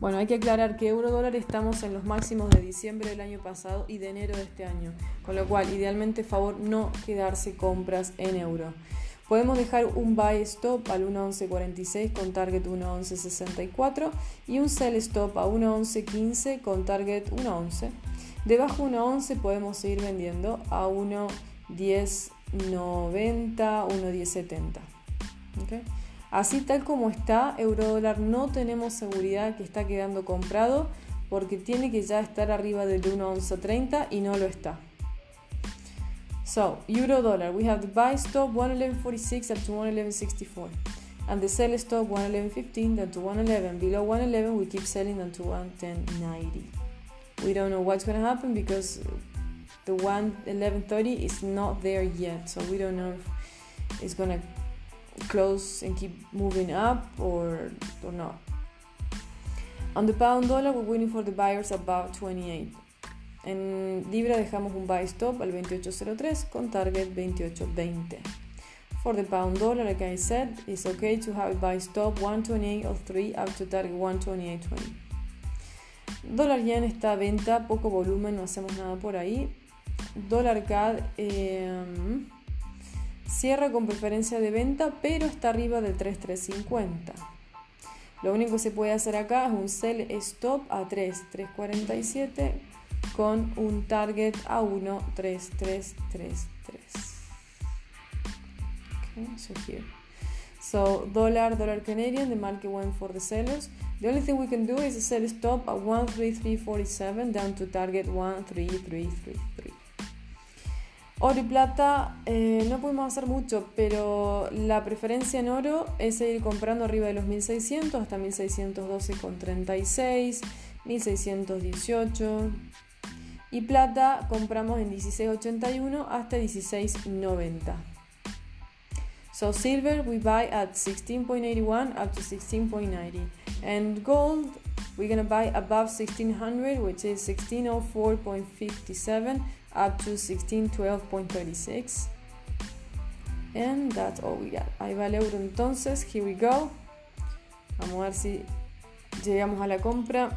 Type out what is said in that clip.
Bueno, hay que aclarar que euro dólar estamos en los máximos de diciembre del año pasado y de enero de este año, con lo cual idealmente favor no quedarse compras en euro. Podemos dejar un buy stop al 1.11.46 con target 1.11.64 y un sell stop a 1.11.15 con target 1.11. Debajo 1.11 podemos seguir vendiendo a 1.10.90, 1.10.70. ¿Okay? Así tal como está, euro dólar no tenemos seguridad que está quedando comprado porque tiene que ya estar arriba del 1.1130 y no lo está. So, euro dollar, we have the buy stop 111.46 up to 111.64 and the sell stop 111.15 down to 111. Below 111 we keep selling down to 110.90. We don't know what's going to happen because the 111.30 is not there yet, so we don't know if it's going to close and keep moving up or, or not. On the pound dollar, we're waiting for the buyers above 28. En Libra dejamos un buy stop al 28.03 con target 28.20. For the pound dollar, like I said, it's okay to have a buy stop 128.03 up to target 128.20. Dólar yen está a venta, poco volumen, no hacemos nada por ahí. Dólar CAD. Eh, Cierra con preferencia de venta, pero está arriba del 3350. Lo único que se puede hacer acá es un sell stop a 3, 347 con un target a 1, 3, 3, 3, 3. Okay, so here. So dollar, dollar Canadian, the market went for the sellers. The only thing we can do is sell stop at 13347 down to target 13333. Oro y plata eh, no podemos hacer mucho, pero la preferencia en oro es seguir comprando arriba de los 1600 hasta 1612,36, 1618. Y plata compramos en 1681 hasta 1690. So silver we buy at 16.81 up to 16.90. And gold we're gonna buy above 1600 which is 1604.57 up to 1612.36 and that's all we got. Ahí va el euro. Entonces here we go. Vamos a ver si llegamos a la compra